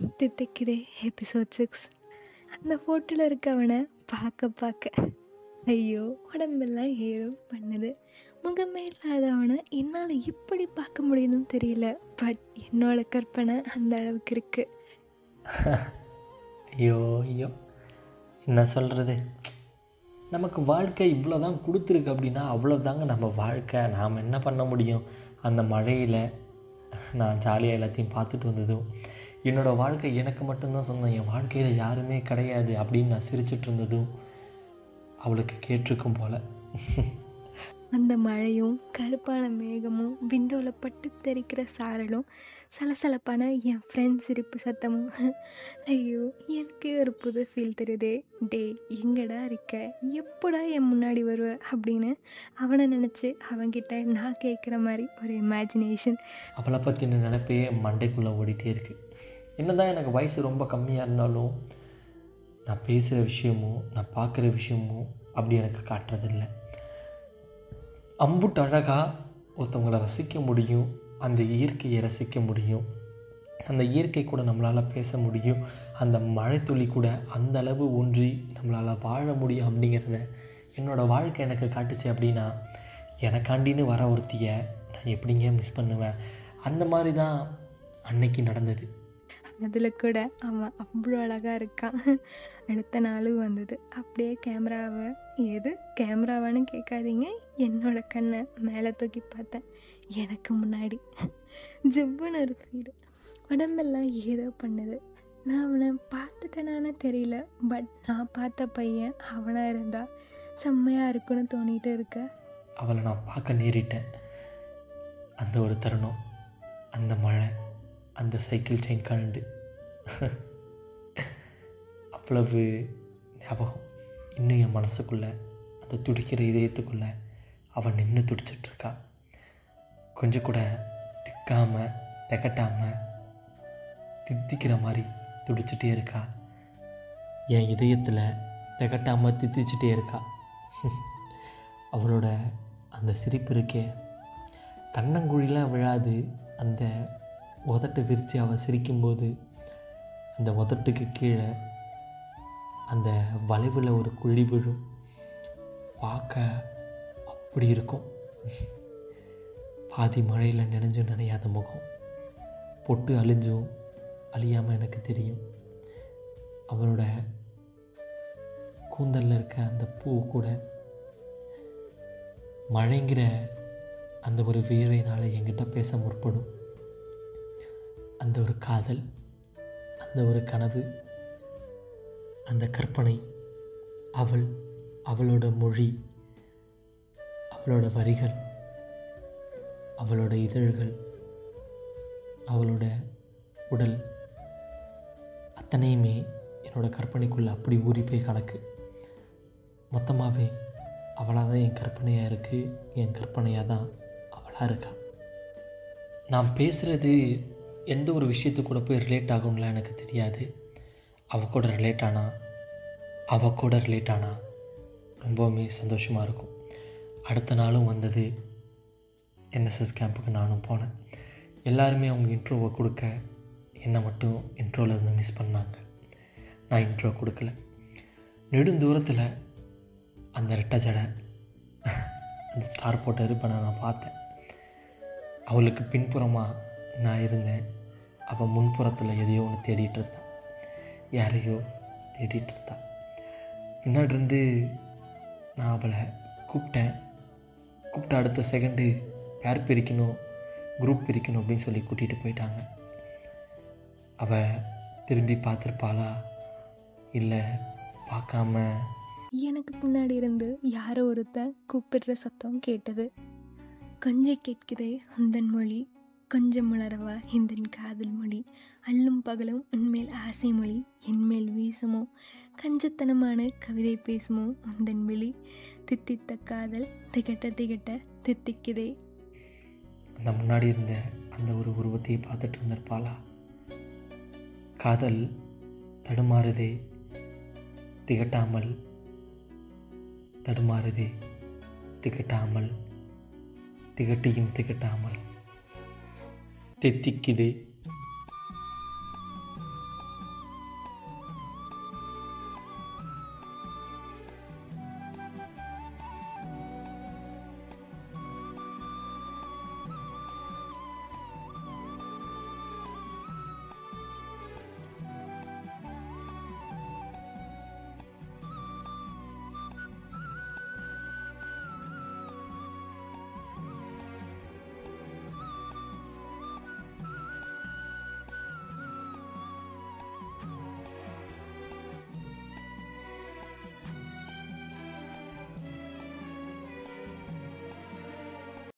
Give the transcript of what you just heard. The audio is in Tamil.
தித்திக்குதே எபிசோட் சிக்ஸ் அந்த ஃபோட்டோவில் இருக்கவனை பார்க்க பார்க்க. ஐயோ உடம்பெல்லாம் ஏதோ பண்ணுது. முகமே இல்லாதவனை என்னால் எப்படி பார்க்க முடியுதுன்னு தெரியல. பட் என்னோட கற்பனை அந்த அளவுக்கு இருக்கு. ஐயோ ஐயோ. என்ன சொல்கிறது நமக்கு வாழ்க்கை இவ்வளோ தான் கொடுத்துருக்கு அப்படின்னா அவ்வளோதாங்க நம்ம வாழ்க்கை. நாம் என்ன பண்ண முடியும்? அந்த மழையில் நான் ஜாலியாக எல்லாத்தையும் பார்த்துட்டு வந்ததும் என்னோடய வாழ்க்கை எனக்கு மட்டும்தான் சொந்தம் என் வாழ்க்கையில் யாருமே கிடையாது அப்படின்னு நான் சிரிச்சிட்டு இருந்ததும் அவளுக்கு கேட்டிருக்கும் போல். அந்த மழையும் கருப்பான மேகமும் விண்டோவில் பட்டு தெரிக்கிற சாரலும் சலசலப்பான என் ஃப்ரெண்ட்ஸ் சிரிப்பு சத்தமும். ஐயோ எனக்கே ஒரு புது ஃபீல் தெரியுதே. டே எங்கடா இருக்க? எப்படா என் முன்னாடி வருவ? அப்படின்னு அவனை நினச்சி அவன்கிட்ட நான் கேட்குற மாதிரி ஒரு இமேஜினேஷன் அவளை பற்றின நினைப்பே மண்டைக்குள்ளே ஓடிட்டே இருக்குது என்ன தான் எனக்கு வயசு ரொம்ப கம்மியாக இருந்தாலும் நான் பேசுகிற விஷயமும் நான் பார்க்குற விஷயமும் அப்படி எனக்கு காட்டுறதில்லை. அம்புட்டு அழகாக ஒருத்தவங்களை ரசிக்க முடியும் அந்த இயற்கையை ரசிக்க முடியும். அந்த இயற்கை கூட நம்மளால் பேச முடியும் அந்த மழைத்துளி கூட அந்த அளவு ஊன்றி நம்மளால் வாழ முடியும் அப்படிங்கிறத என்னோடய வாழ்க்கை எனக்கு காட்டுச்சு அப்படின்னா எனக்காண்டின்னு வர ஒருத்தியை நான் எப்படிங்க மிஸ் பண்ணுவேன்? அந்த மாதிரி தான் அன்னைக்கு நடந்தது. அதில் கூட அவன் அவ்வளோ அழகாக இருக்கான் அடுத்த நாளும் வந்தது. அப்படியே கேமராவை எது கேமராவான்னு கேட்காதீங்க. என்னோட கண்ணை மேலே தூக்கி பார்த்தேன். எனக்கு முன்னாடி. ஜிவ்வுன்னு ஒரு ஃபீடு உடம்பெல்லாம் ஏதோ பண்ணுது. நான் அவனை பார்த்துட்டேனான்னு தெரியல. பட் நான் பார்த்த பையன் அவனாக இருந்தா செம்மையாக இருக்குன்னு தோணிகிட்டு இருக்க. அவளை நான் பார்க்க நேரிட்டேன். அந்த ஒரு தருணம் அந்த மழை அந்த சைக்கிள் செயின் கண்டு அவ்வளவு ஞாபகம். இன்னும் என் மனசுக்குள்ளே அந்த துடிக்கிற இதயத்துக்குள்ளே அவன் நின்று துடிச்சிட்ருக்கா. கொஞ்சம் கூட திக்காமல் திகட்டாமல் தித்திக்கிற மாதிரி துடிச்சிட்டே இருக்கா. என் இதயத்தில் திகட்டாமல் தித்திச்சிட்டே இருக்கா. அவளோட அந்த சிரிப்பு இருக்கே. கண்ணங்குழிலாம் விழாது அந்த உதட்டை விரித்து அவள் சிரிக்கும்போது அந்த உதட்டுக்கு கீழே அந்த வளைவில் ஒரு குழி விழும். பார்க்க அப்படி இருக்கும். பாதி மழையில் நினைஞ்சும் நினையாத முகம். பொட்டு அழிஞ்சும் அழியாமல் எனக்கு தெரியும். அவளோட கூந்தலில் இருக்க அந்த பூ கூட மழைங்கிற அந்த ஒரு வீரையினால் என்கிட்ட பேச முற்படும். அந்த ஒரு காதல் அந்த ஒரு கனவு அந்த கற்பனை அவள் அவளோட மொழி அவளோட வரிகள் அவளோட இதழ்கள் அவளோட உடல் அத்தனையுமே என்னோடய கற்பனைக்குள்ளே அப்படி ஊறி போய் கணக்கு. மொத்தமாகவே அவளாக தான் என் கற்பனையாக இருக்குது என் கற்பனையாக தான் அவளாக இருக்கா. நான் பேசுகிறது எந்த ஒரு விஷயத்து கூட போய் ரிலேட் ஆகும்லாம் எனக்கு தெரியாது. அவ கூட ரிலேட் ஆனா அவ கூட ரிலேட் ஆனா ரொம்பவுமே சந்தோஷமாக இருக்கும். அடுத்த நாளும் வந்தது என்எஸ்எஸ் கேம்புக்கு நானும் போனேன். எல்லாருமே அவங்க இன்ட்ரோவை கொடுக்க என்னை மட்டும் இன்ட்ரோவில் இருந்து மிஸ் பண்ணாங்க. நான் இன்ட்ரோ கொடுக்கல. நெடுந்தூரத்தில் அந்த ரெட்டை ஜடை அந்த ஸ்டார் போட்ட இருப்பை நான் பார்த்தேன். அவளுக்கு பின்புறமாக நான் இருந்தேன். அவள் முன்புறத்தில் எதையோ ஒன்று தேடிட்டு இருந்தான் யாரையோ தேடிட்டு இருந்தான் பின்னாடி இருந்து நான் அவளை கூப்பிட்டேன். கூப்பிட்ட அடுத்த செகண்டு யார் பிரிக்கணும்? குரூப் பிரிக்கணும் அப்படின்னு சொல்லி கூட்டிகிட்டு போயிட்டாங்க. அவள் திரும்பி பார்த்துருப்பாளா? இல்லை பார்க்காம? எனக்கு பின்னாடி இருந்து யாரோ ஒருத்தன் கூப்பிடுற சத்தம் கேட்டது. கஞ்சி கேட்கிறே உந்தன் மொழி. கொஞ்சம் உளரவா இந்தன் காதல் மொழி. அல்லும் பகலும் உன்மேல் ஆசை மொழி என்மேல் வீசுமோ? கஞ்சத்தனமான கவிதை பேசுமோ உந்தன் விழி? தித்தித்த காதல் திகட்ட திகட்ட தித்திக்குதே. அந்த முன்னாடி இருந்த அந்த ஒரு உருவத்தையே பார்த்துட்டு இருந்திருப்பாளா? காதல் தடுமாறுதே. திகட்டாமல் தடுமாறுதே. திகட்டாமல் திகட்டியும் திகட்டாமல். தித்திக்குதே